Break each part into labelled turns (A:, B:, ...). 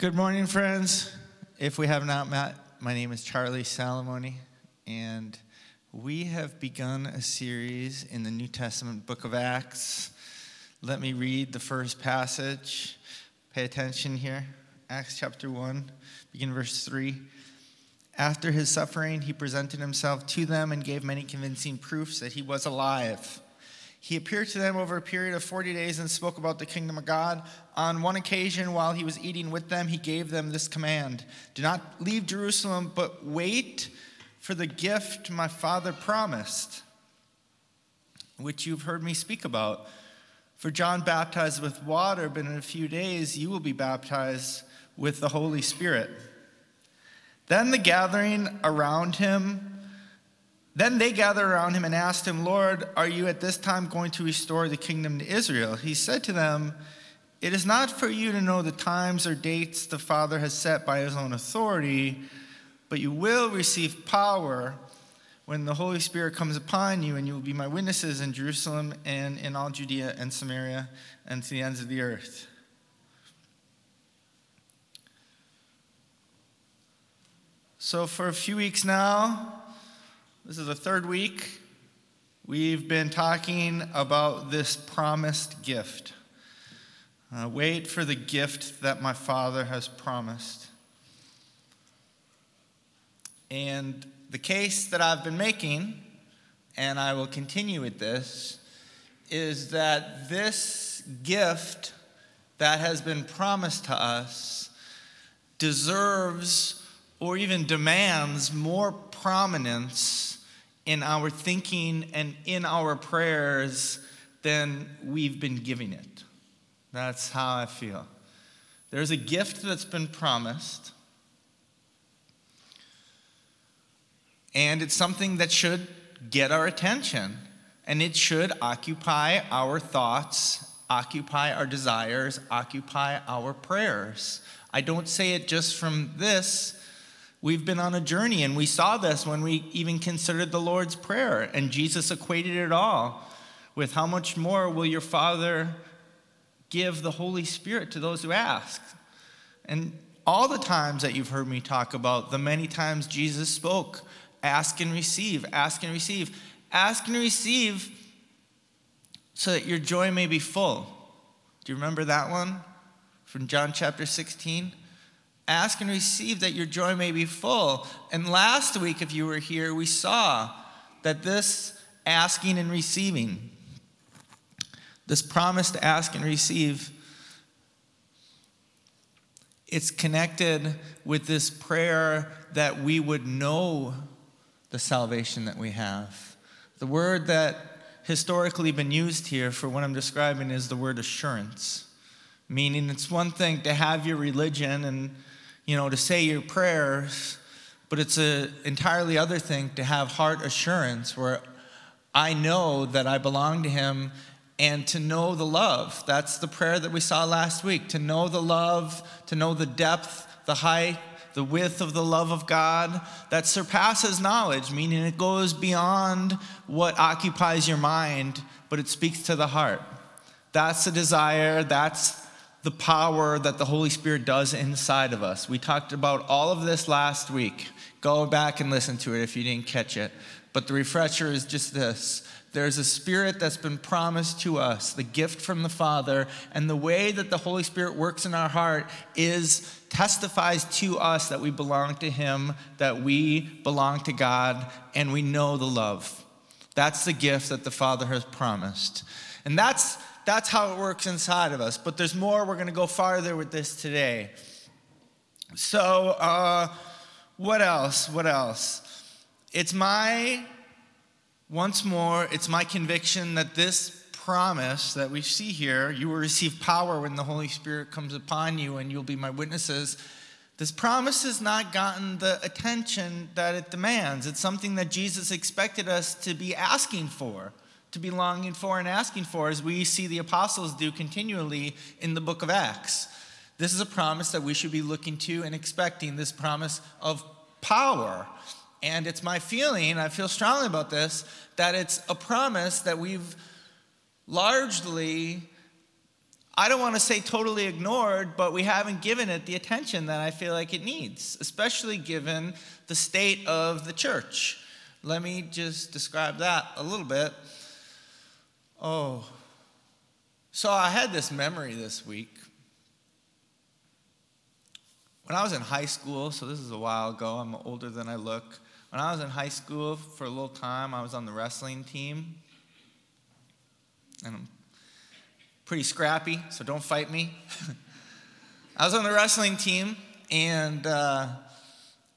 A: Good morning, friends. If we have not met, my name is Charlie Salamone, and we have begun a series in the New Testament book of Acts. Let me read the first passage. Pay attention here. Acts chapter 1, begin verse 3. After his suffering, he presented himself to them and gave many convincing proofs that he was alive. He appeared to them over a period of 40 days and spoke about the kingdom of God. On one occasion, while he was eating with them, he gave them this command Do not leave Jerusalem, but wait for the gift my father promised, which you've heard me speak about. For John baptized with water, but in a few days you will be baptized with the Holy Spirit. Then the gathering around him then they gathered around him and asked him, Lord, are you at this time going to restore the kingdom to Israel? He said to them, It is not for you to know the times or dates the Father has set by his own authority, but you will receive power when the Holy Spirit comes upon you, and you will be my witnesses in Jerusalem and in all Judea and Samaria and to the ends of the earth. So, for a few weeks now, this is the third week. We've been talking about this promised gift. Uh, wait for the gift that my Father has promised. And the case that I've been making, and I will continue with this, is that this gift that has been promised to us deserves or even demands more prominence in our thinking and in our prayers than we've been giving it. That's how I feel. There's a gift that's been promised, and it's something that should get our attention, and it should occupy our thoughts, occupy our desires, occupy our prayers. I don't say it just from this We've been on a journey, and we saw this when we even considered the Lord's Prayer, and Jesus equated it all with how much more will your Father give the Holy Spirit to those who ask? And all the times that you've heard me talk about, the many times Jesus spoke, ask and receive, ask and receive, ask and receive so that your joy may be full. Do you remember that one from John chapter 16? Ask and receive that your joy may be full. And last week, if you were here, we saw that this asking and receiving, this promise to ask and receive, it's connected with this prayer that we would know the salvation that we have. The word that historically been used here for what I'm describing is the word assurance, meaning it's one thing to have your religion and you know, to say your prayers, but it's an entirely other thing to have heart assurance where I know that I belong to Him and to know the love. That's the prayer that we saw last week to know the love, to know the depth, the height, the width of the love of God that surpasses knowledge, meaning it goes beyond what occupies your mind, but it speaks to the heart. That's the desire, that's the power that the Holy Spirit does inside of us. We talked about all of this last week. Go back and listen to it if you didn't catch it. But the refresher is just this there's a spirit that's been promised to us, the gift from the Father, and the way that the Holy Spirit works in our heart is testifies to us that we belong to Him, that we belong to God, and we know the love. That's the gift that the Father has promised. And that's that's how it works inside of us. But there's more. We're going to go farther with this today. So, uh, what else? What else? It's my, once more, it's my conviction that this promise that we see here, you will receive power when the Holy Spirit comes upon you and you'll be my witnesses. This promise has not gotten the attention that it demands. It's something that Jesus expected us to be asking for to be longing for and asking for, as we see the apostles do continually in the book of Acts. This is a promise that we should be looking to and expecting this promise of power. And it's my feeling, I feel strongly about this, that it's a promise that we've largely I don't want to say totally ignored, but we haven't given it the attention that I feel like it needs, especially given the state of the church. Let me just describe that a little bit. Oh, so I had this memory this week. When I was in high school, so this is a while ago, I'm older than I look. When I was in high school for a little time, I was on the wrestling team. And I'm pretty scrappy, so don't fight me. I was on the wrestling team, and uh,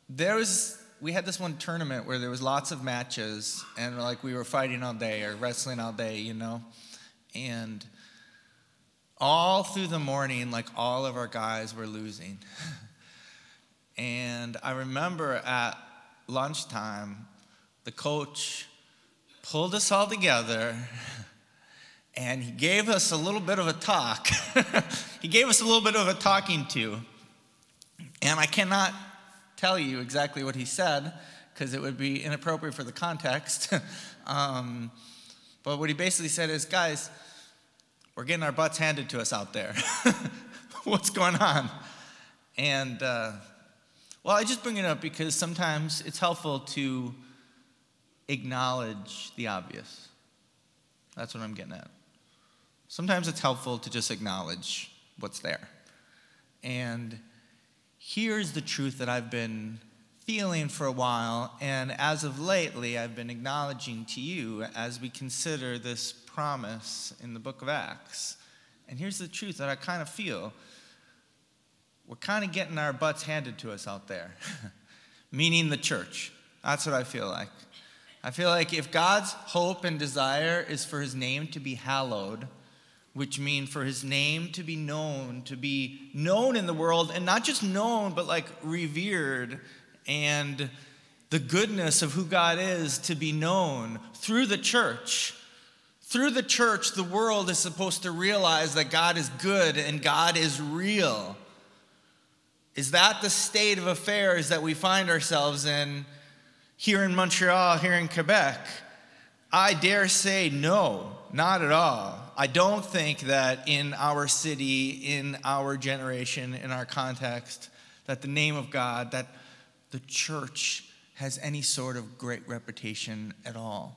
A: there was we had this one tournament where there was lots of matches, and like we were fighting all day or wrestling all day, you know, and all through the morning, like all of our guys were losing. and I remember at lunchtime, the coach pulled us all together and he gave us a little bit of a talk. he gave us a little bit of a talking to. And I cannot tell you exactly what he said because it would be inappropriate for the context. um, but what he basically said is, guys, we're getting our butts handed to us out there. What's going on? And, uh, well, I just bring it up because sometimes it's helpful to acknowledge the obvious. That's what I'm getting at. Sometimes it's helpful to just acknowledge what's there. And here's the truth that I've been feeling for a while, and as of lately, I've been acknowledging to you as we consider this promise in the book of Acts. And here's the truth that I kind of feel we're kind of getting our butts handed to us out there, meaning the church. That's what I feel like. I feel like if God's hope and desire is for his name to be hallowed, which mean for his name to be known, to be known in the world, and not just known, but like revered, and the goodness of who God is to be known through the church. Through the church, the world is supposed to realize that God is good and God is real. Is that the state of affairs that we find ourselves in here in Montreal, here in Quebec? I dare say no, not at all. I don't think that in our city, in our generation, in our context, that the name of God, that the church has any sort of great reputation at all.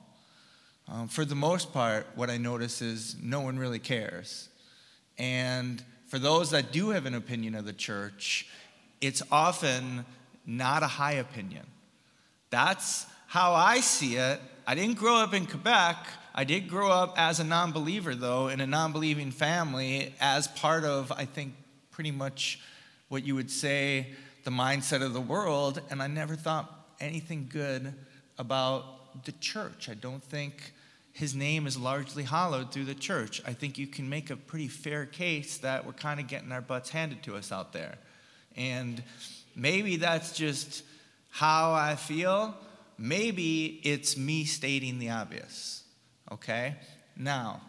A: Um, for the most part, what I notice is no one really cares. And for those that do have an opinion of the church, it's often not a high opinion. That's how I see it. I didn't grow up in Quebec. I did grow up as a non believer, though, in a non believing family, as part of, I think, pretty much what you would say the mindset of the world. And I never thought anything good about the church. I don't think his name is largely hollowed through the church. I think you can make a pretty fair case that we're kind of getting our butts handed to us out there. And maybe that's just how I feel. Maybe it's me stating the obvious. Okay? Now,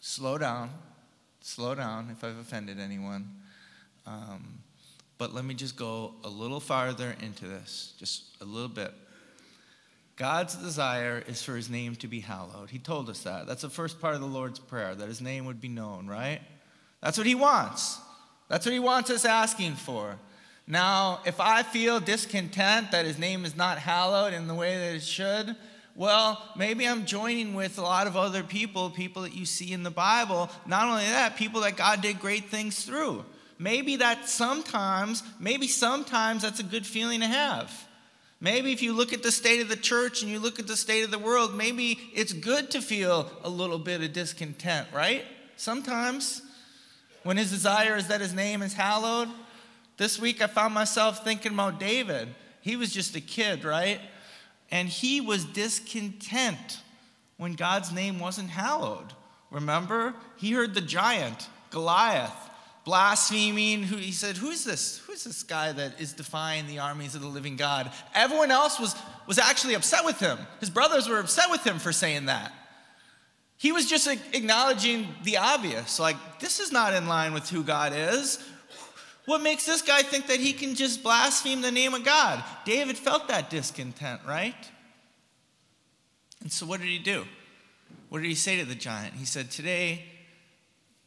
A: slow down. Slow down if I've offended anyone. Um, but let me just go a little farther into this, just a little bit. God's desire is for his name to be hallowed. He told us that. That's the first part of the Lord's Prayer, that his name would be known, right? That's what he wants. That's what he wants us asking for. Now, if I feel discontent that his name is not hallowed in the way that it should, well, maybe I'm joining with a lot of other people, people that you see in the Bible. Not only that, people that God did great things through. Maybe that sometimes, maybe sometimes that's a good feeling to have. Maybe if you look at the state of the church and you look at the state of the world, maybe it's good to feel a little bit of discontent, right? Sometimes when his desire is that his name is hallowed. This week I found myself thinking about David. He was just a kid, right? And he was discontent when God's name wasn't hallowed. Remember? He heard the giant, Goliath, blaspheming. Who, he said, Who's this? Who's this guy that is defying the armies of the living God? Everyone else was, was actually upset with him. His brothers were upset with him for saying that. He was just acknowledging the obvious like, this is not in line with who God is. What makes this guy think that he can just blaspheme the name of God? David felt that discontent, right? And so what did he do? What did he say to the giant? He said, Today,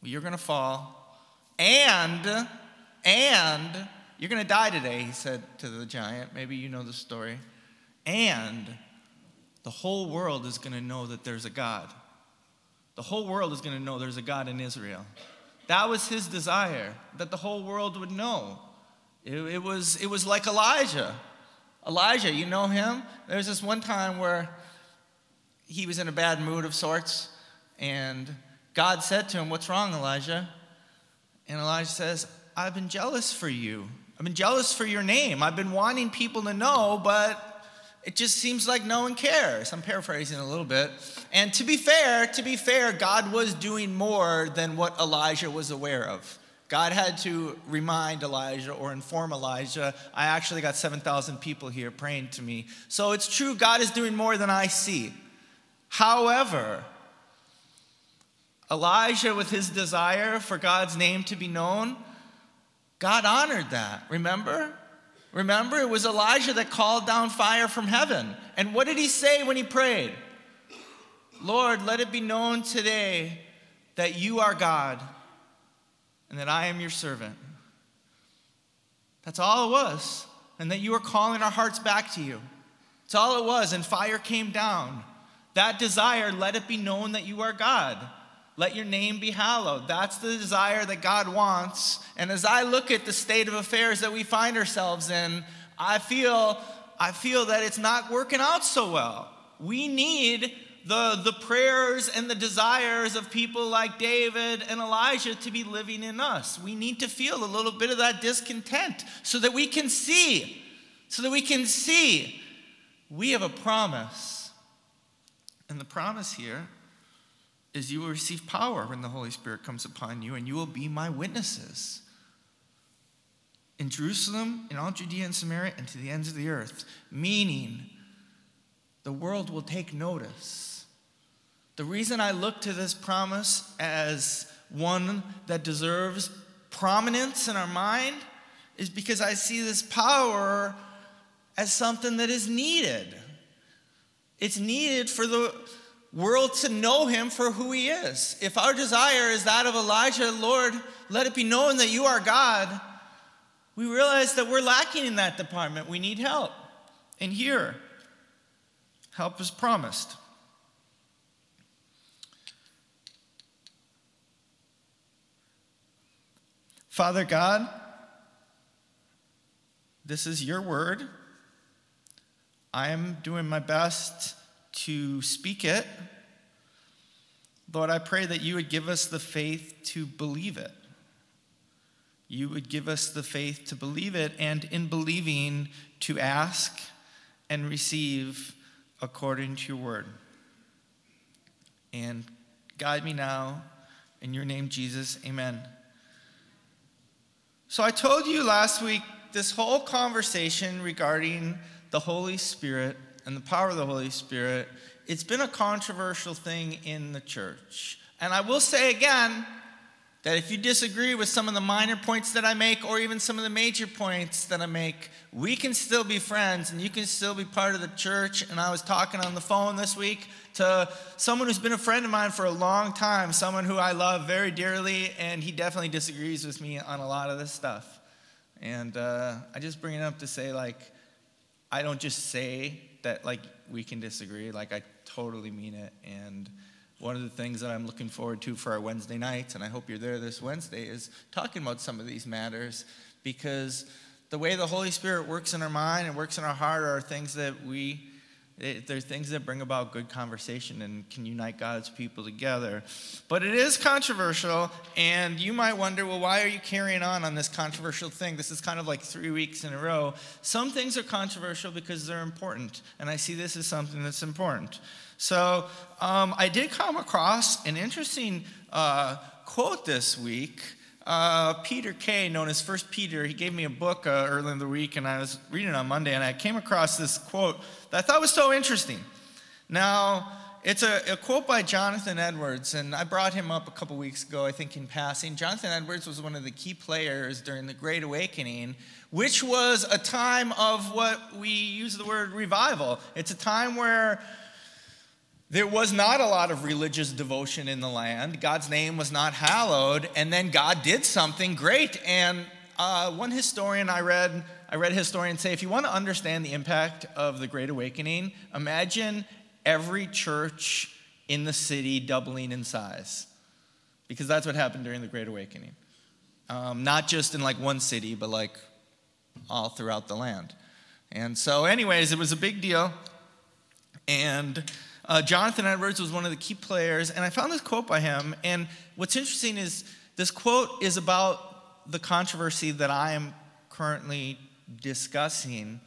A: You're going to fall. And, and, you're going to die today, he said to the giant. Maybe you know the story. And the whole world is going to know that there's a God. The whole world is going to know there's a God in Israel. That was his desire, that the whole world would know. It, it, was, it was like Elijah. Elijah, you know him? There's this one time where he was in a bad mood of sorts, and God said to him, What's wrong, Elijah? And Elijah says, I've been jealous for you. I've been jealous for your name. I've been wanting people to know, but it just seems like no one cares. I'm paraphrasing a little bit. And to be fair, to be fair, God was doing more than what Elijah was aware of. God had to remind Elijah or inform Elijah, I actually got 7,000 people here praying to me. So it's true, God is doing more than I see. However, Elijah, with his desire for God's name to be known, God honored that. Remember? Remember, it was Elijah that called down fire from heaven. And what did he say when he prayed? Lord, let it be known today that you are God and that I am your servant. That's all it was. And that you are calling our hearts back to you. That's all it was. And fire came down. That desire, let it be known that you are God. Let your name be hallowed. That's the desire that God wants. And as I look at the state of affairs that we find ourselves in, I feel, I feel that it's not working out so well. We need the, the prayers and the desires of people like David and Elijah to be living in us. We need to feel a little bit of that discontent so that we can see, so that we can see we have a promise. And the promise here is you will receive power when the Holy Spirit comes upon you, and you will be my witnesses in Jerusalem, in all Judea and Samaria, and to the ends of the earth. Meaning, the world will take notice. The reason I look to this promise as one that deserves prominence in our mind is because I see this power as something that is needed. It's needed for the world to know him for who he is. If our desire is that of Elijah, Lord, let it be known that you are God, we realize that we're lacking in that department. We need help. And here, help is promised. Father God, this is your word. I am doing my best to speak it. Lord, I pray that you would give us the faith to believe it. You would give us the faith to believe it, and in believing, to ask and receive according to your word. And guide me now in your name, Jesus. Amen. So I told you last week this whole conversation regarding the Holy Spirit and the power of the Holy Spirit, it's been a controversial thing in the church. And I will say again that if you disagree with some of the minor points that I make, or even some of the major points that I make, we can still be friends and you can still be part of the church. And I was talking on the phone this week to someone who's been a friend of mine for a long time, someone who I love very dearly, and he definitely disagrees with me on a lot of this stuff. And uh, I just bring it up to say, like, I don't just say that like we can disagree. Like I totally mean it. And one of the things that I'm looking forward to for our Wednesday nights, and I hope you're there this Wednesday, is talking about some of these matters because the way the Holy Spirit works in our mind and works in our heart are things that we it, they're things that bring about good conversation and can unite God's people together. But it is controversial, and you might wonder, well, why are you carrying on on this controversial thing? This is kind of like three weeks in a row. Some things are controversial because they're important, and I see this as something that's important. So um, I did come across an interesting uh, quote this week. Uh, Peter Kay, known as First Peter, he gave me a book uh, early in the week, and I was reading it on Monday, and I came across this quote that I thought was so interesting. Now, it's a, a, quote by Jonathan Edwards, and I brought him up a couple weeks ago, I think, in passing. Jonathan Edwards was one of the key players during the Great Awakening, which was a time of what we use the word revival. It's a time where there was not a lot of religious devotion in the land. God's name was not hallowed, and then God did something great. And uh, one historian I read, I read a historian say, if you want to understand the impact of the Great Awakening, imagine every church in the city doubling in size, because that's what happened during the Great Awakening. Um, not just in like one city, but like all throughout the land. And so, anyways, it was a big deal. And uh, Jonathan Edwards was one of the key players, and I found this quote by him. And what's interesting is this quote is about the controversy that I am currently discussing.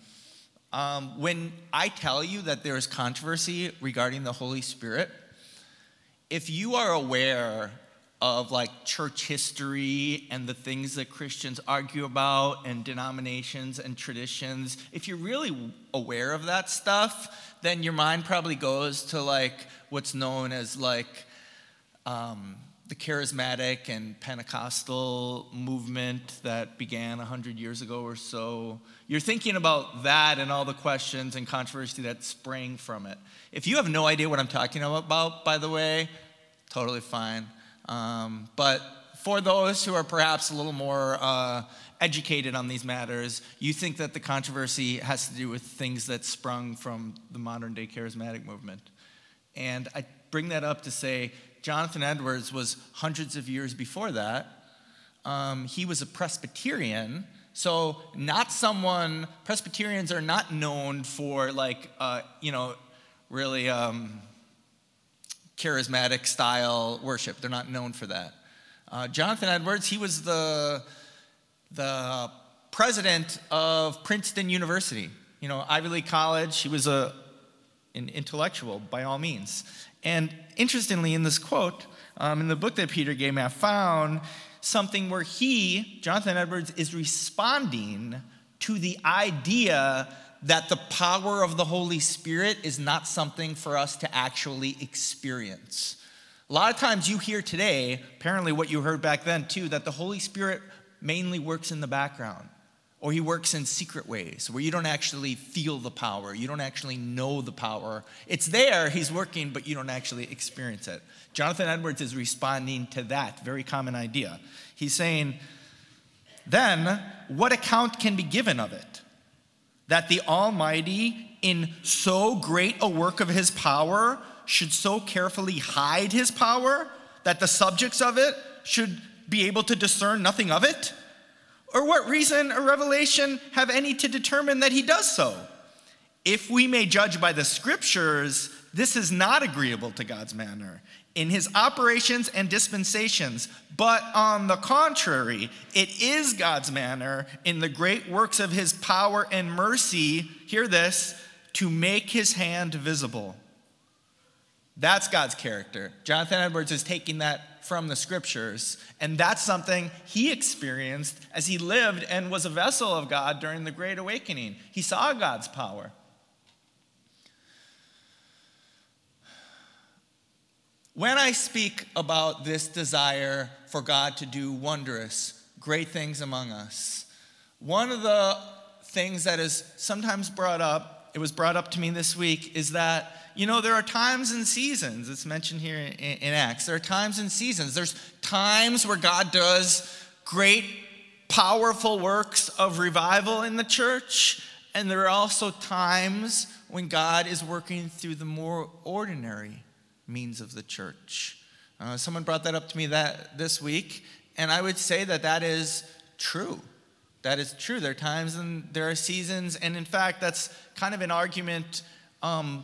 A: Um, when I tell you that there is controversy regarding the Holy Spirit, if you are aware of like church history and the things that Christians argue about and denominations and traditions, if you're really aware of that stuff, then your mind probably goes to like what's known as like um, the charismatic and Pentecostal movement that began 100 years ago or so. You're thinking about that and all the questions and controversy that sprang from it. If you have no idea what I'm talking about, by the way, totally fine. Um, but for those who are perhaps a little more uh, educated on these matters, you think that the controversy has to do with things that sprung from the modern day charismatic movement. And I bring that up to say Jonathan Edwards was hundreds of years before that. Um, he was a Presbyterian, so not someone, Presbyterians are not known for like, uh, you know, really. Um, charismatic style worship. They're not known for that. Uh, Jonathan Edwards, he was the, the president of Princeton University, you know, Ivy League College. He was a, an intellectual by all means. And interestingly, in this quote, um, in the book that Peter gave me, I found something where he, Jonathan Edwards, is responding to the idea that the power of the Holy Spirit is not something for us to actually experience. A lot of times you hear today, apparently what you heard back then too, that the Holy Spirit mainly works in the background or he works in secret ways where you don't actually feel the power, you don't actually know the power. It's there, he's working, but you don't actually experience it. Jonathan Edwards is responding to that very common idea. He's saying, then what account can be given of it? that the Almighty, in so great a work of his power, should so carefully hide his power that the subjects of it should be able to discern nothing of it? Or what reason or revelation have any to determine that he does so? If we may judge by the scriptures, this is not agreeable to God's manner in his operations and dispensations, but on the contrary, it is God's manner in the great works of his power and mercy, hear this, to make his hand visible. That's God's character. Jonathan Edwards is taking that from the scriptures, and that's something he experienced as he lived and was a vessel of God during the Great Awakening. He saw God's power. When I speak about this desire for God to do wondrous, great things among us, one of the things that is sometimes brought up, it was brought up to me this week, is that, you know, there are times and seasons. It's mentioned here in, in Acts. There are times and seasons. There's times where God does great, powerful works of revival in the church, and there are also times when God is working through the more ordinary means of the church. Uh, someone brought that up to me that this week, and I would say that that is true. That is true. There are times and there are seasons, and in fact, that's kind of an argument um,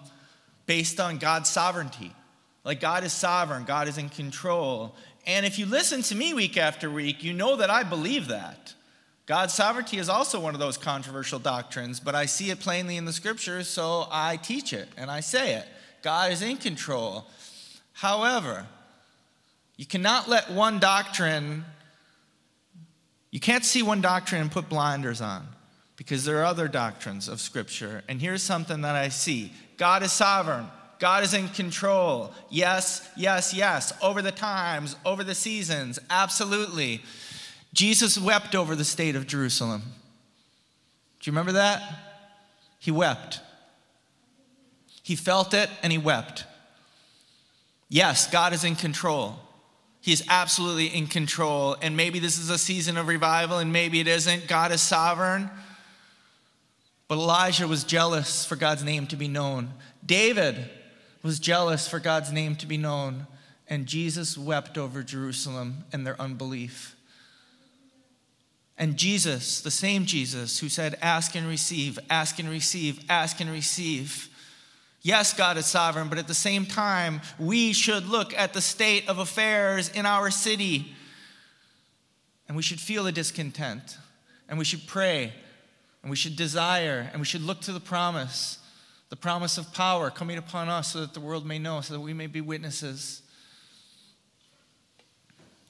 A: based on God's sovereignty. Like God is sovereign, God is in control. And if you listen to me week after week, you know that I believe that. God's sovereignty is also one of those controversial doctrines, but I see it plainly in the scriptures, so I teach it and I say it. God is in control. However, you cannot let one doctrine, you can't see one doctrine and put blinders on because there are other doctrines of Scripture. And here's something that I see God is sovereign. God is in control. Yes, yes, yes. Over the times, over the seasons, absolutely. Jesus wept over the state of Jerusalem. Do you remember that? He wept. He felt it and he wept. Yes, God is in control. He's absolutely in control. And maybe this is a season of revival and maybe it isn't. God is sovereign. But Elijah was jealous for God's name to be known. David was jealous for God's name to be known. And Jesus wept over Jerusalem and their unbelief. And Jesus, the same Jesus who said, Ask and receive, ask and receive, ask and receive. Yes, God is sovereign, but at the same time, we should look at the state of affairs in our city. And we should feel a discontent. And we should pray. And we should desire. And we should look to the promise the promise of power coming upon us so that the world may know, so that we may be witnesses.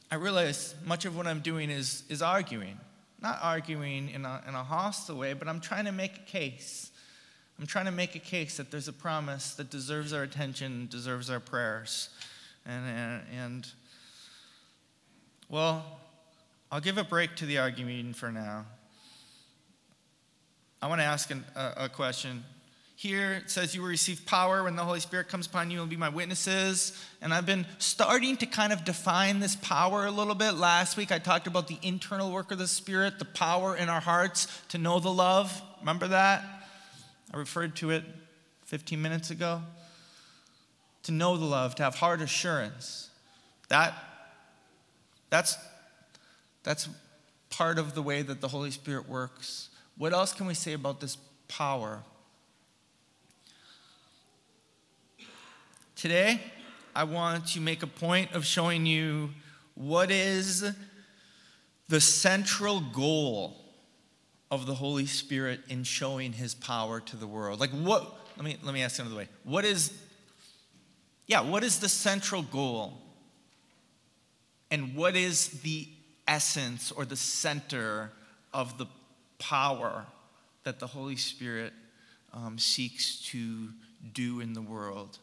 A: I realize much of what I'm doing is, is arguing. Not arguing in a, in a hostile way, but I'm trying to make a case. I'm trying to make a case that there's a promise that deserves our attention, deserves our prayers. And, and, and well, I'll give a break to the argument for now. I want to ask an, a, a question. Here it says you will receive power when the Holy Spirit comes upon you and be my witnesses. And I've been starting to kind of define this power a little bit. Last week I talked about the internal work of the Spirit, the power in our hearts to know the love. Remember that? I referred to it 15 minutes ago. To know the love, to have heart assurance. That, that's, that's part of the way that the Holy Spirit works. What else can we say about this power? Today, I want to make a point of showing you what is the central goal of the Holy Spirit in showing his power to the world. Like what let me let me ask another way. What is yeah, what is the central goal? And what is the essence or the center of the power that the Holy Spirit um, seeks to do in the world?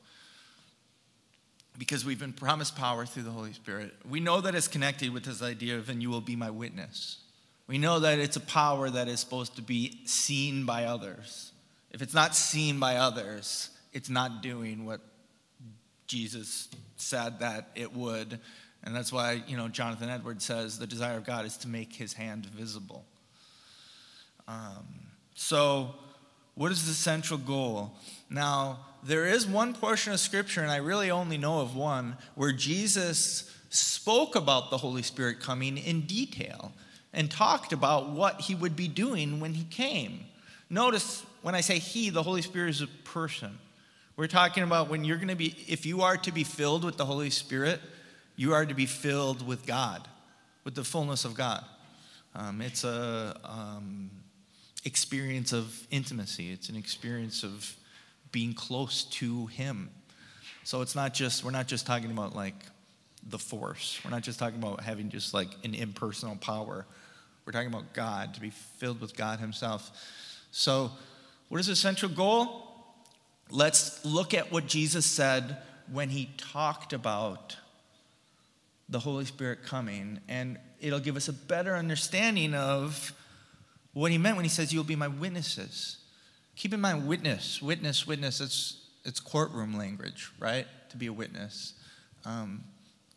A: because we've been promised power through the Holy Spirit. We know that it's connected with this idea of, and you will be my witness. We know that it's a power that is supposed to be seen by others. If it's not seen by others, it's not doing what Jesus said that it would. And that's why, you know, Jonathan Edwards says the desire of God is to make his hand visible. Um, so, what is the central goal? Now, there is one portion of Scripture, and I really only know of one, where Jesus spoke about the Holy Spirit coming in detail and talked about what he would be doing when he came. Notice when I say he, the Holy Spirit is a person. We're talking about when you're going to be, if you are to be filled with the Holy Spirit, you are to be filled with God, with the fullness of God. Um, it's a um, experience of intimacy. It's an experience of being close to Him. So it's not just, we're not just talking about like the force. We're not just talking about having just like an impersonal power. We're talking about God, to be filled with God Himself. So, what is the central goal? Let's look at what Jesus said when He talked about the Holy Spirit coming, and it'll give us a better understanding of what He meant when He says, You'll be my witnesses. Keep in mind, witness, witness, witness, it's, it's courtroom language, right? To be a witness. Um,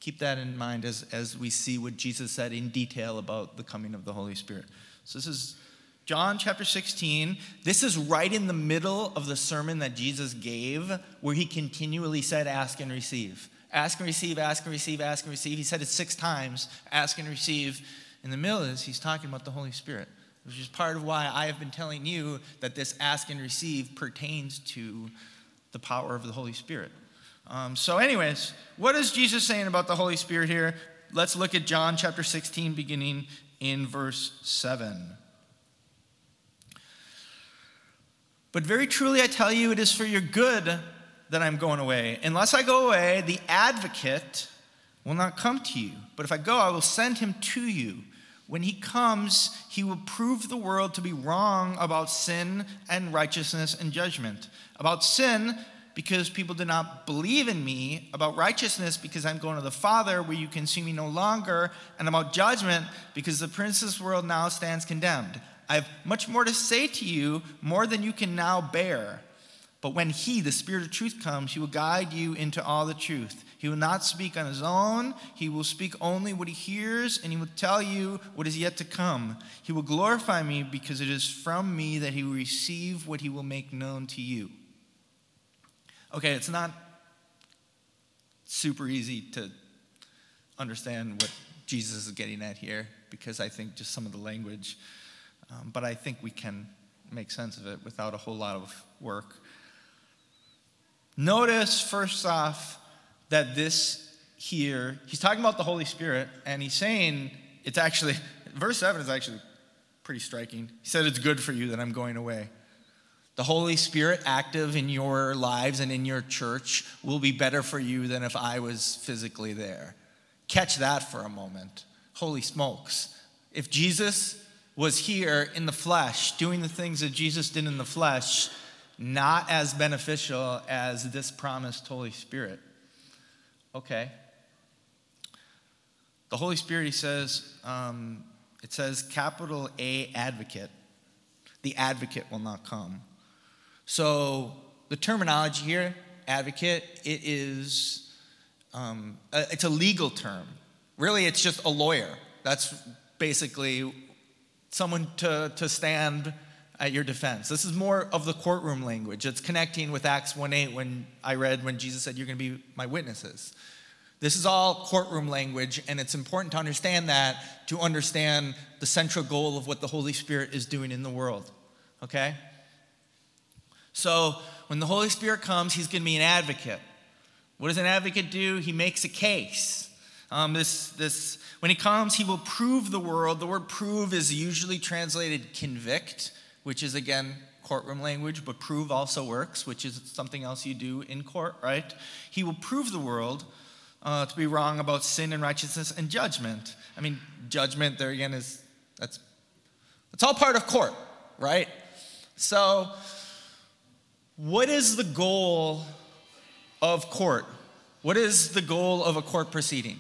A: keep that in mind as, as we see what Jesus said in detail about the coming of the Holy Spirit. So this is John chapter 16. This is right in the middle of the sermon that Jesus gave, where he continually said, Ask and receive. Ask and receive, ask and receive, ask and receive. He said it six times ask and receive. In the middle of this, he's talking about the Holy Spirit which is part of why I have been telling you that this ask and receive pertains to the power of the Holy Spirit. Um, so, anyways, what is Jesus saying about the Holy Spirit here? Let's look at John chapter 16, beginning in verse 7. But very truly, I tell you, it is for your good that I'm going away. Unless I go away, the advocate will not come to you. But if I go, I will send him to you. When he comes, he will prove the world to be wrong about sin and righteousness and judgment. About sin, because people do not believe in me. About righteousness, because I'm going to the Father where you can see me no longer. And about judgment, because the prince of this world now stands condemned. I have much more to say to you, more than you can now bear. But when He, the Spirit of truth, comes, He will guide you into all the truth. He will not speak on His own. He will speak only what He hears, and He will tell you what is yet to come. He will glorify me because it is from me that He will receive what He will make known to you. Okay, it's not super easy to understand what Jesus is getting at here because I think just some of the language, um, but I think we can make sense of it without a whole lot of work. Notice, first off, that this here, he's talking about the Holy Spirit, and he's saying it's actually, verse 7 is actually pretty striking. He said, It's good for you that I'm going away. The Holy Spirit active in your lives and in your church will be better for you than if I was physically there. Catch that for a moment. Holy smokes. If Jesus was here in the flesh, doing the things that Jesus did in the flesh, not as beneficial as this promised Holy Spirit. Okay. The Holy Spirit, he says, um, it says capital A advocate. The advocate will not come. So the terminology here, advocate, it is, um, a, it's a legal term. Really, it's just a lawyer. That's basically someone to, to stand at your defense. This is more of the courtroom language. It's connecting with Acts 1:8 when I read when Jesus said, You're going to be my witnesses. This is all courtroom language, and it's important to understand that to understand the central goal of what the Holy Spirit is doing in the world. Okay? So, when the Holy Spirit comes, he's going to be an advocate. What does an advocate do? He makes a case. Um, this, this, when he comes, he will prove the world. The word prove is usually translated convict which is again courtroom language, but prove also works, which is something else you do in court, right? He will prove the world uh, to be wrong about sin and righteousness and judgment. I mean, judgment there again is that's that's all part of court, right? So, what is the goal of court? What is the goal of a court proceeding?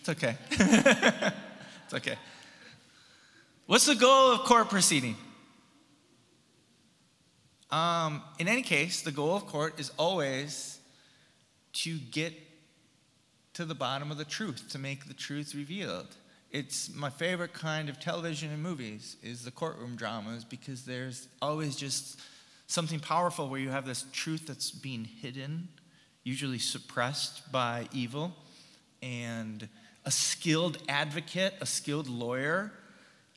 A: It's okay. it's okay. What's the goal of court proceeding? Um, in any case, the goal of court is always to get to the bottom of the truth, to make the truth revealed. It's my favorite kind of television and movies is the courtroom dramas because there's always just something powerful where you have this truth that's being hidden, usually suppressed by evil, and a skilled advocate, a skilled lawyer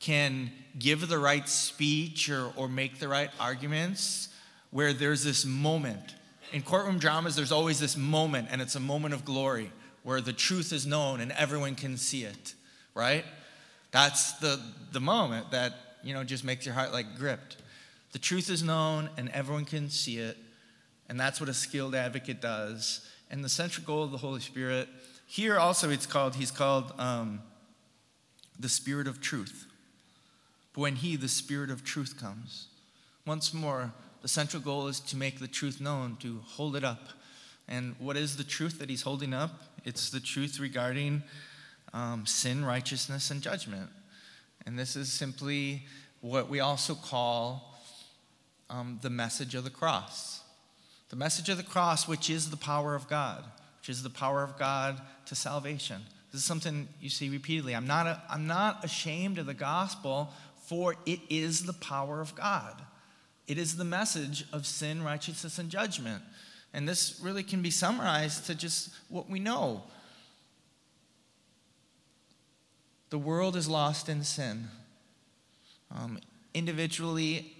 A: can give the right speech or, or make the right arguments where there's this moment. In courtroom dramas, there's always this moment, and it's a moment of glory where the truth is known and everyone can see it, right? That's the, the moment that, you know, just makes your heart like gripped. The truth is known and everyone can see it, and that's what a skilled advocate does. And the central goal of the Holy Spirit, here also it's called, he's called um, the Spirit of Truth But when He, the Spirit of truth, comes. Once more, the central goal is to make the truth known, to hold it up. And what is the truth that He's holding up? It's the truth regarding um, sin, righteousness, and judgment. And this is simply what we also call um, the message of the cross. The message of the cross, which is the power of God, which is the power of God to salvation. This is something you see repeatedly. I'm not, a, I'm not ashamed of the gospel, for it is the power of God. It is the message of sin, righteousness, and judgment. And this really can be summarized to just what we know. The world is lost in sin. Um, individually,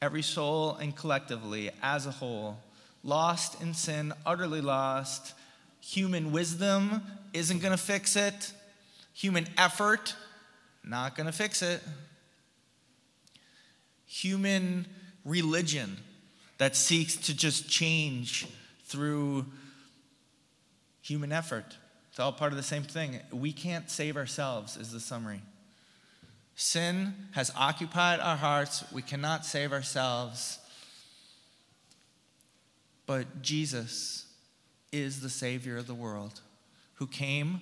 A: every soul, and collectively, as a whole, lost in sin, utterly lost. Human wisdom isn't going to fix it. Human effort, not going to fix it human religion that seeks to just change through human effort. It's all part of the same thing. We can't save ourselves, is the summary. Sin has occupied our hearts. We cannot save ourselves. But Jesus is the Savior of the world who came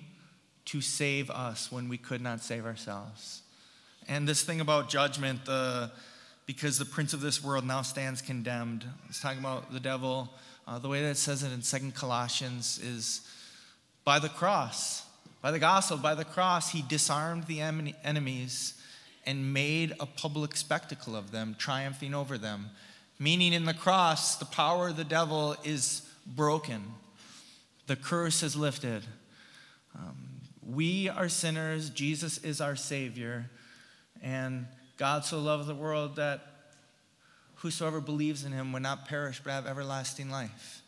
A: to save us when we could not save ourselves. And this thing about judgment, the because the prince of this world now stands condemned. It's talking about the devil. Uh, the way that it says it in Second Colossians is by the cross, by the gospel, by the cross, he disarmed the enemies and made a public spectacle of them, triumphing over them. Meaning, in the cross, the power of the devil is broken, the curse is lifted. Um, we are sinners, Jesus is our Savior, and God so loved the world that whosoever believes in him would not perish but have everlasting life.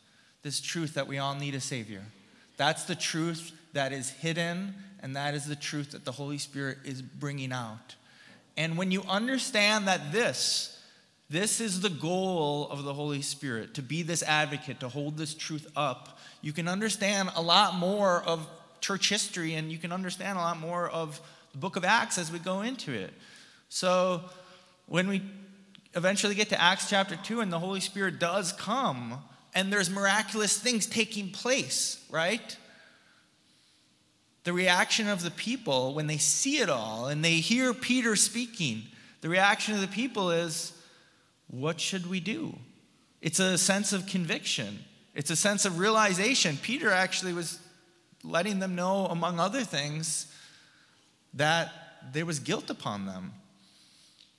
A: This truth that we all need a Savior. That's the truth that is hidden, and that is the truth that the Holy Spirit is bringing out. And when you understand that this, this is the goal of the Holy Spirit to be this advocate, to hold this truth up, you can understand a lot more of church history and you can understand a lot more of the book of Acts as we go into it. So when we eventually get to Acts chapter 2 and the Holy Spirit does come and there's miraculous things taking place, right? the reaction of the people when they see it all and they hear Peter speaking, the reaction of the people is, What should we do? It's a sense of conviction, it's a sense of realization. Peter actually was letting them know, among other things, that there was guilt upon them,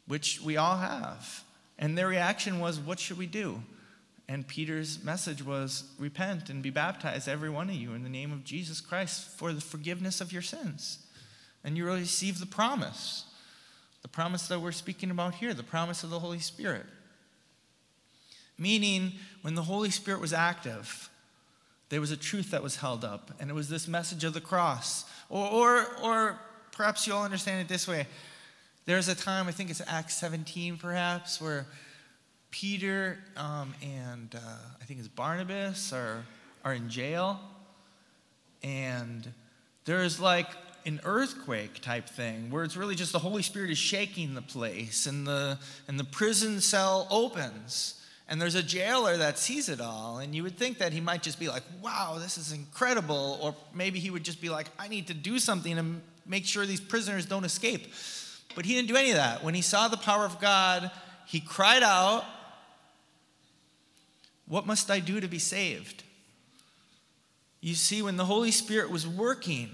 A: which we all have. And their reaction was, What should we do? And Peter's message was repent and be baptized, every one of you, in the name of Jesus Christ for the forgiveness of your sins. And you will receive the promise, the promise that we're speaking about here, the promise of the Holy Spirit. Meaning, when the Holy Spirit was active, there was a truth that was held up, and it was this message of the cross. Or, or, or perhaps you'll understand it this way. There's a time, I think it's Acts 17 perhaps, where Peter um, and uh, I think it's Barnabas are, are in jail. And there's like an earthquake type thing where it's really just the Holy Spirit is shaking the place and the, and the prison cell opens. And there's a jailer that sees it all. And you would think that he might just be like, wow, this is incredible. Or maybe he would just be like, I need to do something to make sure these prisoners don't escape. But he didn't do any of that. When he saw the power of God, he cried out what must I do to be saved? You see, when the Holy Spirit was working,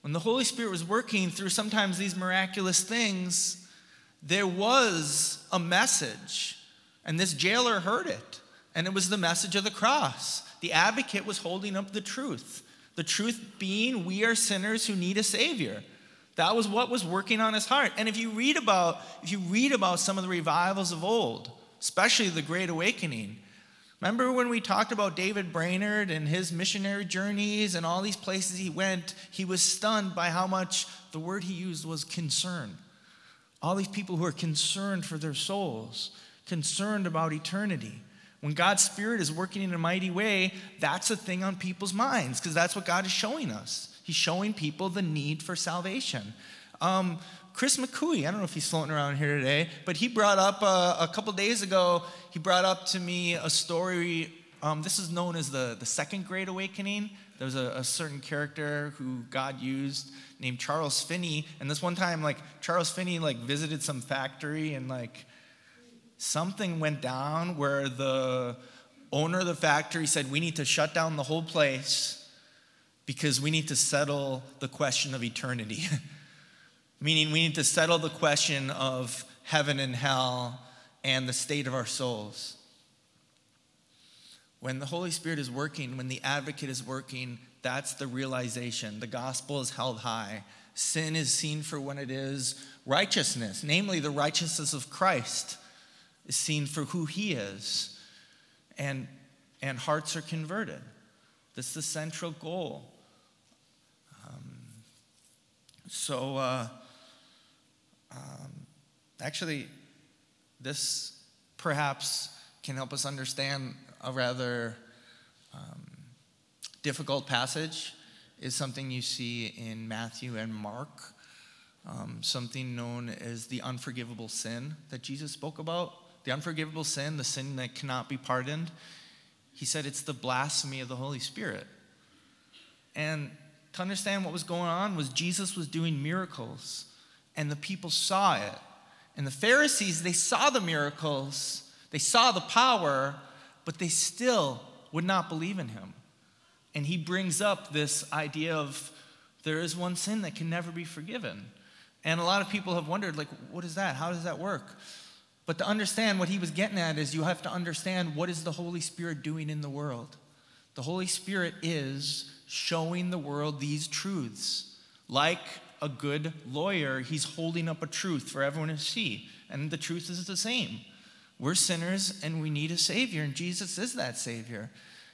A: when the Holy Spirit was working through sometimes these miraculous things, there was a message. And this jailer heard it. And it was the message of the cross. The advocate was holding up the truth. The truth being, we are sinners who need a Savior. That was what was working on his heart. And if you read about, if you read about some of the revivals of old, especially the Great Awakening, Remember when we talked about David Brainerd and his missionary journeys and all these places he went? He was stunned by how much the word he used was concern. All these people who are concerned for their souls, concerned about eternity. When God's Spirit is working in a mighty way, that's a thing on people's minds because that's what God is showing us. He's showing people the need for salvation. Um, Chris McCooey, I don't know if he's floating around here today, but he brought up uh, a couple days ago, he brought up to me a story. Um, this is known as the, the Second Great Awakening. There was a, a, certain character who God used named Charles Finney. And this one time, like, Charles Finney, like, visited some factory and, like, something went down where the owner of the factory said, We need to shut down the whole place because we need to settle the question of eternity. meaning we need to settle the question of heaven and hell and the state of our souls. When the Holy Spirit is working, when the advocate is working, that's the realization. The gospel is held high. Sin is seen for what it is. Righteousness, namely the righteousness of Christ, is seen for who he is. And, and hearts are converted. That's the central goal. Um, so, uh, um, actually, this perhaps can help us understand a rather um, difficult passage is something you see in Matthew and Mark, um, something known as the unforgivable sin that Jesus spoke about. The unforgivable sin, the sin that cannot be pardoned. He said it's the blasphemy of the Holy Spirit. And to understand what was going on was Jesus was doing miracles and the people saw it. And the Pharisees, they saw the miracles, they saw the power, but they still would not believe in him. And he brings up this idea of there is one sin that can never be forgiven. And a lot of people have wondered, like, what is that? How does that work? But to understand what he was getting at is you have to understand what is the Holy Spirit doing in the world. The Holy Spirit is showing the world these truths. Like a good lawyer, he's holding up a truth for everyone to see. And the truth is the same. We're sinners and we need a Savior, and Jesus is that Savior.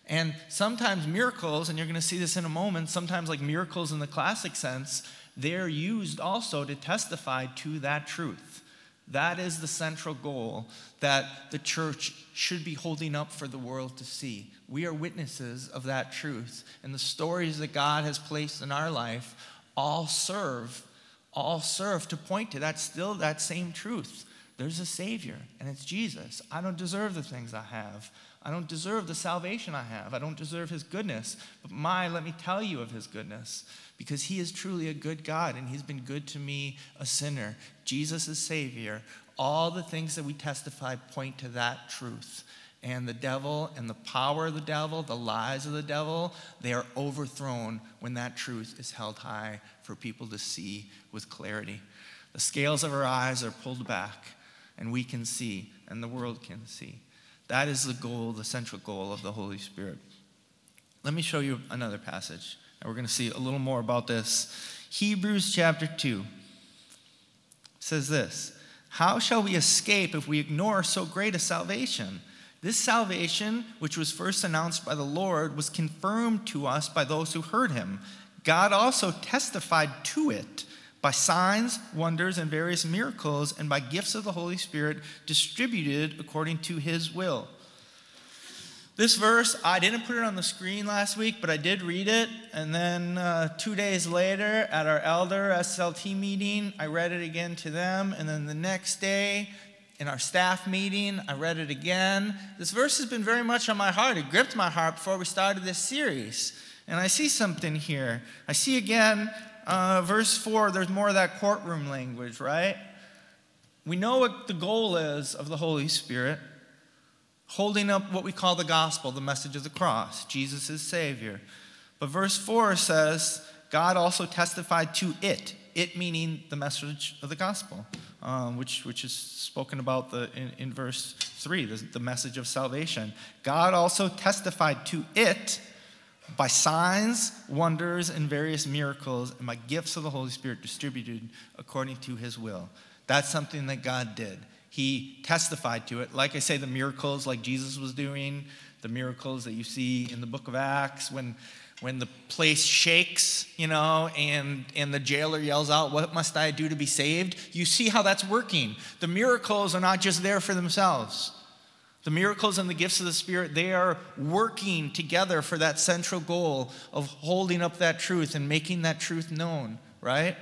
A: And sometimes miracles, and you're going to see this in a moment, sometimes like miracles in the classic sense, they're used also to testify to that truth. That is the central goal that the church should be holding up for the world to see. We are witnesses of that truth. And the stories that God has placed in our life all serve, all serve to point to that still that same truth. There's a Savior, and it's Jesus. I don't deserve the things I have. I don't deserve the salvation I have. I don't deserve his goodness. But my, let me tell you of his goodness because he is truly a good God and he's been good to me, a sinner. Jesus is Savior. All the things that we testify point to that truth. And the devil and the power of the devil, the lies of the devil, they are overthrown when that truth is held high for people to see with clarity. The scales of our eyes are pulled back, and we can see, and the world can see. That is the goal, the central goal of the Holy Spirit. Let me show you another passage, and we're going to see a little more about this. Hebrews chapter 2 says this How shall we escape if we ignore so great a salvation? This salvation, which was first announced by the Lord, was confirmed to us by those who heard him. God also testified to it by signs, wonders, and various miracles, and by gifts of the Holy Spirit distributed according to his will. This verse, I didn't put it on the screen last week, but I did read it. And then uh, two days later, at our elder SLT meeting, I read it again to them. And then the next day, in our staff meeting, I read it again. This verse has been very much on my heart. It gripped my heart before we started this series. And I see something here. I see again uh, verse 4, there's more of that courtroom language, right? We know what the goal is of the Holy Spirit holding up what we call the gospel, the message of the cross. Jesus is Savior. But verse 4 says, God also testified to it, it meaning the message of the gospel, um, which, which is spoken about the, in, in verse 3, the, the message of salvation. God also testified to it by signs, wonders, and various miracles, and by gifts of the Holy Spirit distributed according to his will. That's something that God did. He testified to it. Like I say, the miracles like Jesus was doing, the miracles that you see in the book of Acts when when the place shakes, you know, and, and the jailer yells out, What must I do to be saved? You see how that's working. The miracles are not just there for themselves. The miracles and the gifts of the Spirit, they are working together for that central goal of holding up that truth and making that truth known, right?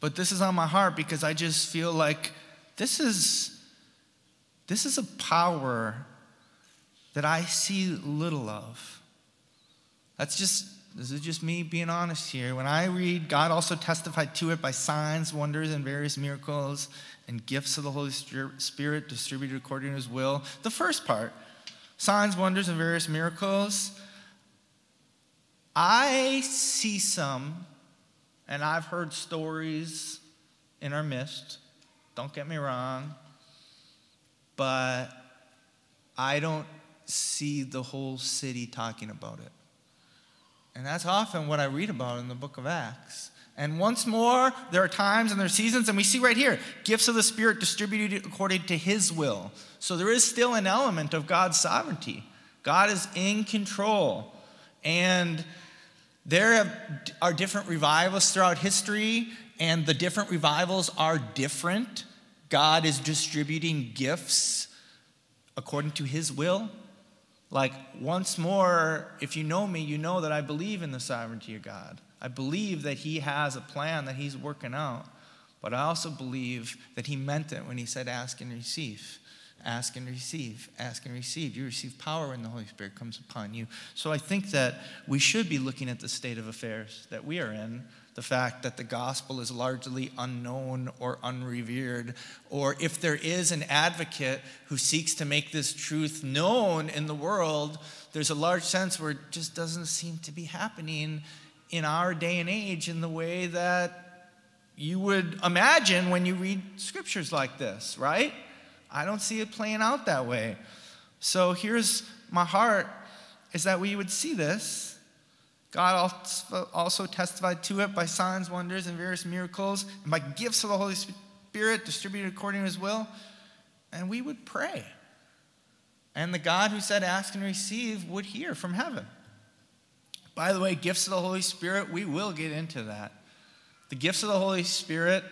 A: But this is on my heart because I just feel like this is this is a power that I see little of. That's just this is just me being honest here. When I read, God also testified to it by signs, wonders, and various miracles and gifts of the Holy Spirit distributed according to his will. The first part, signs, wonders, and various miracles. I see some, and I've heard stories in our midst. Don't get me wrong. But I don't see the whole city talking about it. And that's often what I read about in the book of Acts. And once more, there are times and there are seasons, and we see right here gifts of the Spirit distributed according to His will. So there is still an element of God's sovereignty. God is in control. And there are different revivals throughout history, and the different revivals are different. God is distributing gifts according to His will. Like, once more, if you know me, you know that I believe in the sovereignty of God. I believe that He has a plan that He's working out, but I also believe that He meant it when He said, ask and receive. Ask and receive. Ask and receive. You receive power when the Holy Spirit comes upon you. So I think that we should be looking at the state of affairs that we are in, the fact that the gospel is largely unknown or unrevered, or if there is an advocate who seeks to make this truth known in the world, there's a large sense where it just doesn't seem to be happening in our day and age in the way that you would imagine when you read scriptures like this, right? I don't see it playing out that way. So here's my heart is that we would see this. God also testified to it by signs, wonders, and various miracles, and by gifts of the Holy Spirit distributed according to his will. And we would pray. And the God who said, Ask and receive, would hear from heaven. By the way, gifts of the Holy Spirit, we will get into that. The gifts of the Holy Spirit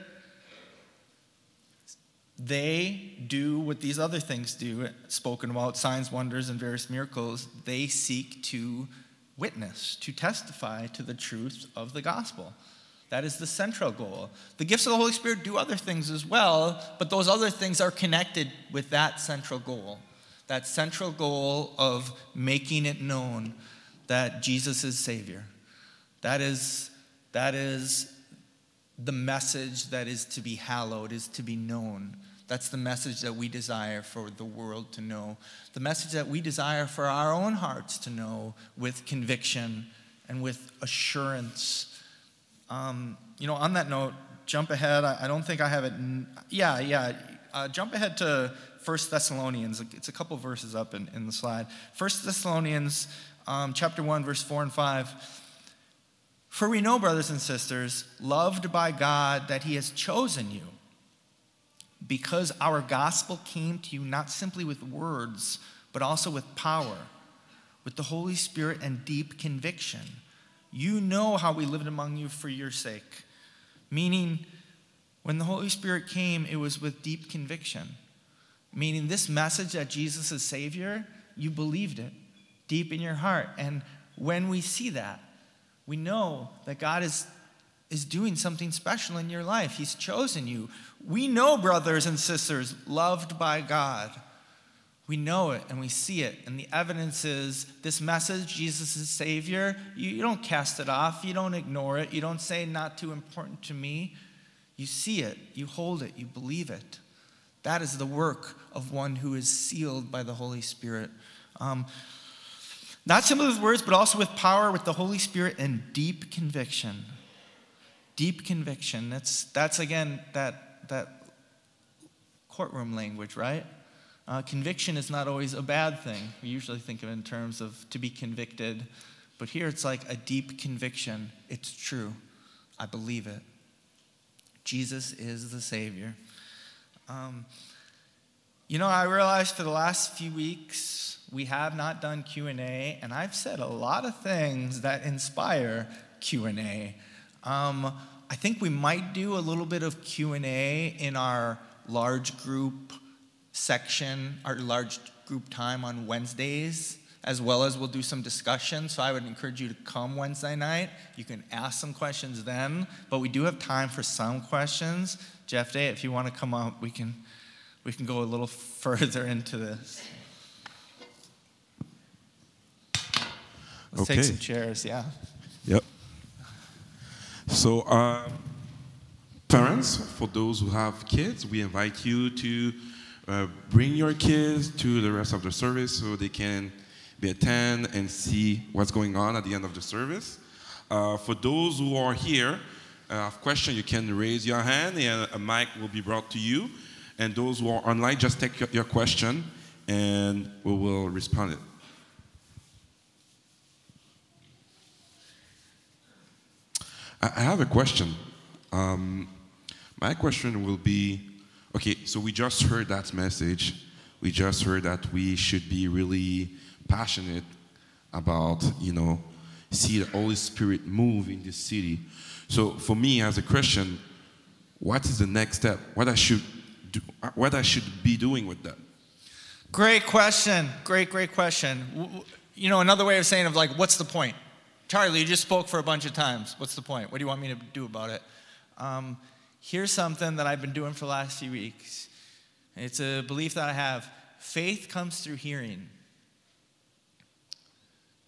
A: they do what these other things do, spoken about signs, wonders, and various miracles. They seek to witness, to testify to the truth of the gospel. That is the central goal. The gifts of the Holy Spirit do other things as well, but those other things are connected with that central goal. That central goal of making it known that Jesus is Savior. That is, that is the message that is to be hallowed, is to be known. That's the message that we desire for the world to know. The message that we desire for our own hearts to know with conviction and with assurance. Um, you know, on that note, jump ahead. I, I don't think I have it. In, yeah, yeah. Uh, jump ahead to 1 Thessalonians. It's a couple verses up in, in the slide. 1 Thessalonians um, chapter 1, verse 4 and 5. For we know, brothers and sisters, loved by God, that He has chosen you because our gospel came to you not simply with words, but also with power, with the Holy Spirit and deep conviction. You know how we lived among you for your sake. Meaning, when the Holy Spirit came, it was with deep conviction. Meaning, this message that Jesus is Savior, you believed it deep in your heart. And when we see that, we know that God is is doing something special in your life. He's chosen you. We know, brothers and sisters, loved by God. We know it and we see it. And the evidence is this message, Jesus is Savior, you, you don't cast it off, you don't ignore it, you don't say, not too important to me. You see it, you hold it, you believe it. That is the work of one who is sealed by the Holy Spirit. Um, not simply with words, but also with power, with the Holy Spirit and deep conviction deep conviction. That's, that's again, that, that courtroom language, right? Uh, conviction is not always a bad thing. We usually think of it in terms of to be convicted, but here it's like a deep conviction. It's true. I believe it. Jesus is the Savior. Um, you know, I realized for the last few weeks we have not done Q&A, and I've said a lot of things that inspire Q&A. Um, I think we might do a little bit of Q&A in our large group section, our large group time on Wednesdays, as well as we'll do some discussion. So I would encourage you to come Wednesday night. You can ask some questions then, but we do have time for some questions. Jeff Day, if you want to come up, we can we can go a little further into this. Let's okay. take some chairs, yeah.
B: So, uh, parents, for those who have kids, we invite you to uh, bring your kids to the rest of the service so they can be attend and see what's going on at the end of the service. Uh, for those who are here, uh, have question, you can raise your hand and a mic will be brought to you. And those who are online, just take your, your question and we will respond it. I have a question. Um, my question will be okay, so we just heard that message. We just heard that we should be really passionate about, you know, see the Holy Spirit move in this city. So for me as a Christian, what is the next step? What I should do, what I should be doing with that?
A: Great question. Great, great question. You know, another way of saying of like, what's the point? Charlie, you just spoke for a bunch of times. What's the point? What do you want me to do about it? Um, here's something that I've been doing for the last few weeks. It's a belief that I have. faith comes through hearing.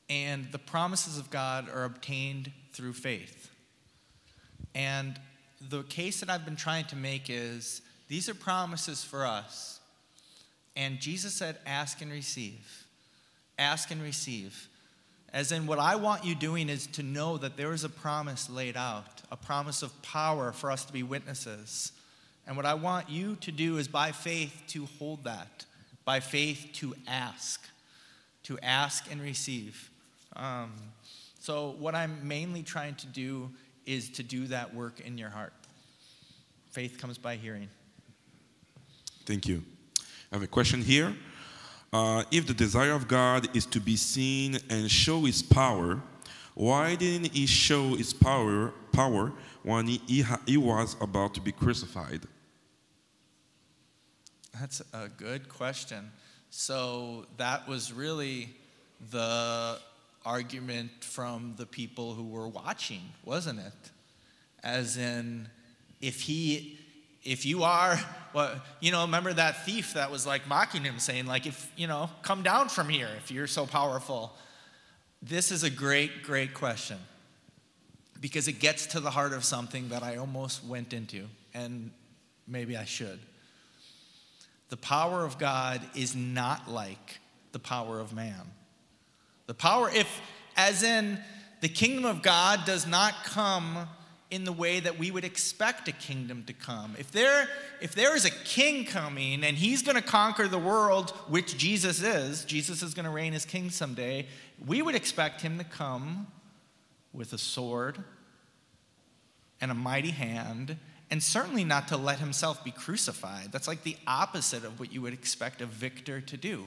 A: And the promises of God are obtained through faith. And the case that I've been trying to make is these are promises for us. And Jesus said, Ask and receive. Ask and receive. As in, what I want you doing is to know that there is a promise laid out, a promise of power for us to be witnesses. And what I want you to do is by faith to hold that, by faith to ask, to ask and receive. Um, so, what I'm mainly trying to do is to do that work in your heart. Faith comes by hearing.
B: Thank you. I have a question here. Uh, if the desire of God is to be seen and show His power, why didn't He show His power power when He, he, he was about to be crucified?
A: That's a good question. So that was really the argument from the people who were watching, wasn't it? As in, if he, if you are, well, you know, remember that thief that was like mocking him, saying, like, if, you know, come down from here if you're so powerful. This is a great, great question because it gets to the heart of something that I almost went into, and maybe I should. The power of God is not like the power of man. The power, if, as in, the kingdom of God does not come in the way that we would expect a kingdom to come. If there, if there is a king coming and he's going to conquer the world, which Jesus is, Jesus is going to reign as king someday, we would expect him to come with a sword and a mighty hand, and certainly not to let himself be crucified. That's like the opposite of what you would expect a victor to do.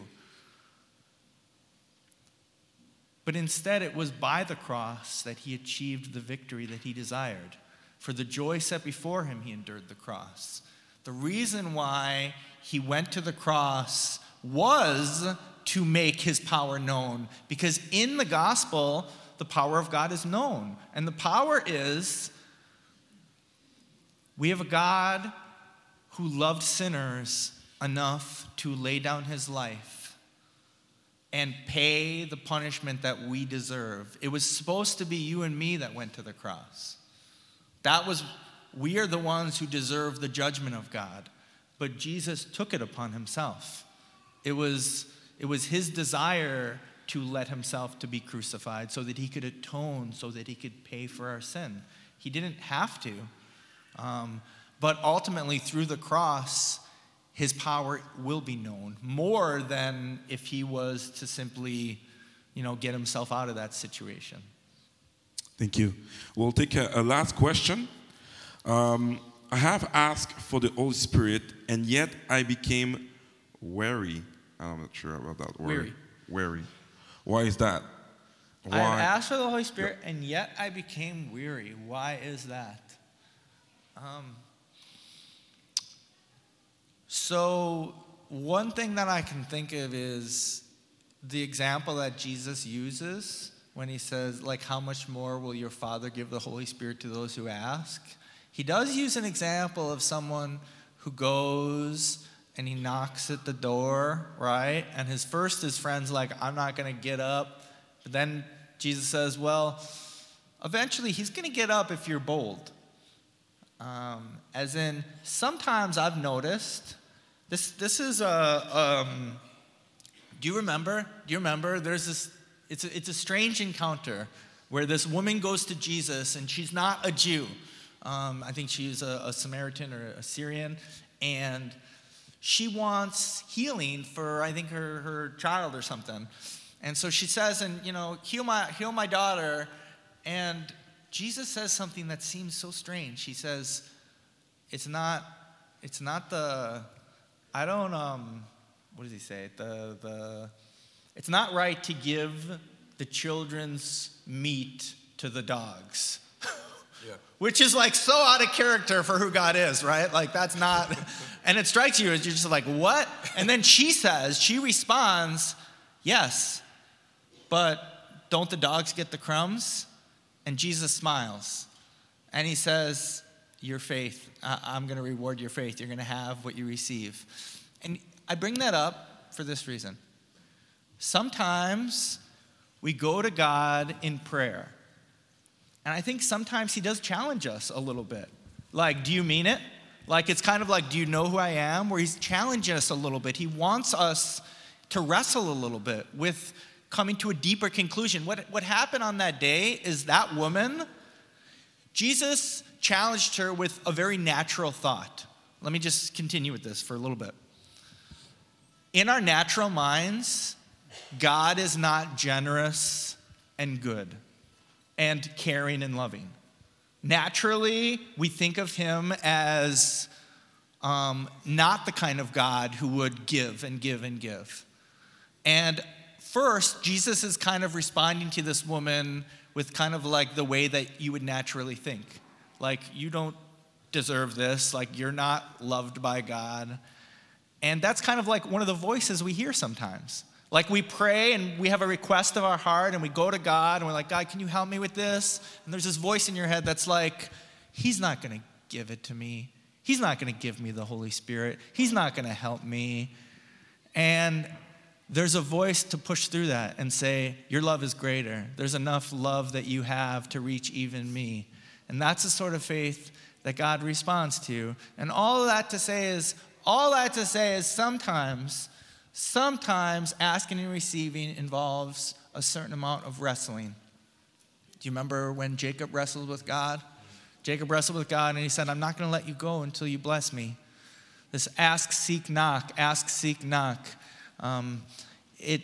A: But instead, it was by the cross that he achieved the victory that he desired. For the joy set before him, he endured the cross. The reason why he went to the cross was to make his power known. Because in the gospel, the power of God is known. And the power is we have a God who loved sinners enough to lay down his life and pay the punishment that we deserve. It was supposed to be you and me that went to the cross. That was, we are the ones who deserve the judgment of God. But Jesus took it upon himself. It was, it was his desire to let himself to be crucified so that he could atone, so that he could pay for our sin. He didn't have to. Um, but ultimately, through the cross, his power will be known more than if he was to simply, you know, get himself out of that situation.
B: Thank you. We'll take a, a last question. Um, I have asked for the Holy Spirit, and yet I became weary. I'm not sure about that word.
A: Weary.
B: Weary. Why is that?
A: Why? I asked for the Holy Spirit, and yet I became weary. Why is that? Um, so, one thing that I can think of is the example that Jesus uses when he says, like, how much more will your Father give the Holy Spirit to those who ask? He does use an example of someone who goes and he knocks at the door, right? And his first his friend's like, I'm not going to get up. But then Jesus says, well, eventually he's going to get up if you're bold. Um, as in, sometimes I've noticed this, this is a, um, do you remember? Do you remember? There's this, it's a, it's a strange encounter where this woman goes to Jesus and she's not a Jew. Um, I think she's a, a Samaritan or a Syrian. And she wants healing for, I think, her, her child or something. And so she says, and, you know, heal my, heal my daughter. And Jesus says something that seems so strange. He says, it's not, it's not the, I don't, um, what does he say? The, the, it's not right to give the children's meat to the dogs. Yeah. Which is like so out of character for who God is, right? Like that's not, and it strikes you as you're just like, what? And then she says, she responds, yes, but don't the dogs get the crumbs? And Jesus smiles and he says, your faith. I'm going to reward your faith. You're going to have what you receive. And I bring that up for this reason. Sometimes we go to God in prayer. And I think sometimes He does challenge us a little bit. Like, do you mean it? Like, it's kind of like, do you know who I am? Where He's challenging us a little bit. He wants us to wrestle a little bit with coming to a deeper conclusion. What, what happened on that day is that woman, Jesus challenged her with a very natural thought. Let me just continue with this for a little bit. In our natural minds, God is not generous and good and caring and loving. Naturally, we think of him as um, not the kind of God who would give and give and give. And first, Jesus is kind of responding to this woman with kind of like the way that you would naturally think. Like, you don't deserve this, like, you're not loved by God. And that's kind of like one of the voices we hear sometimes. Like we pray and we have a request of our heart and we go to God and we're like, God, can you help me with this? And there's this voice in your head that's like, He's not going to give it to me. He's not going to give me the Holy Spirit. He's not going to help me. And there's a voice to push through that and say, Your love is greater. There's enough love that you have to reach even me. And that's the sort of faith that God responds to. And all that to say is, all that to say is sometimes Sometimes asking and receiving involves a certain amount of wrestling. Do you remember when Jacob wrestled with God? Jacob wrestled with God and he said, I'm not going to let you go until you bless me. This ask, seek, knock, ask, seek, knock. Um, it,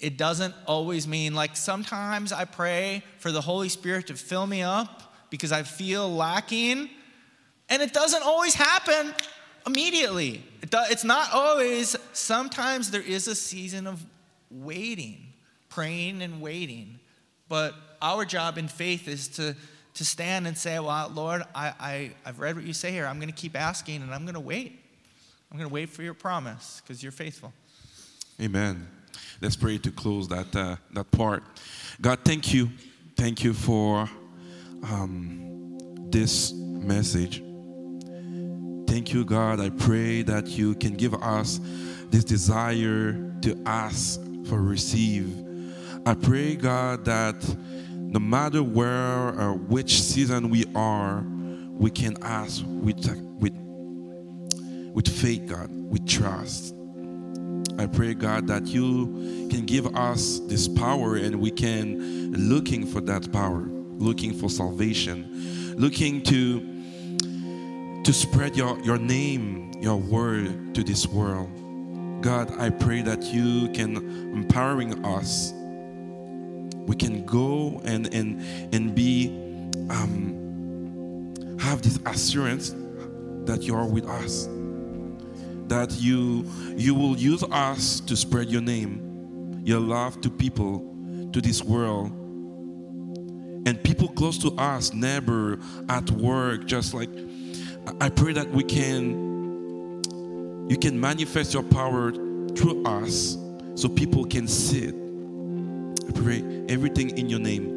A: it doesn't always mean like sometimes I pray for the Holy Spirit to fill me up because I feel lacking, and it doesn't always happen immediately. It's not always, sometimes there is a season of waiting, praying and waiting. But our job in faith is to, to stand and say, Well, Lord, I, I, I've read what you say here. I'm going to keep asking and I'm going to wait. I'm going to wait for your promise because you're faithful.
B: Amen. Let's pray to close that, uh, that part. God, thank you. Thank you for um, this message. Thank you, God. I pray that you can give us this desire to ask for receive. I pray, God, that no matter where or which season we are, we can ask with, with, with faith, God, with trust. I pray, God, that you can give us this power and we can looking for that power, looking for salvation, looking to to spread your, your name, your word to this world. God, I pray that you can empowering us. We can go and and and be um, have this assurance that you are with us. That you you will use us to spread your name, your love to people, to this world. And people close to us, neighbor, at work, just like I pray that we can, you can manifest your power through us so people can see it. I pray everything in your name.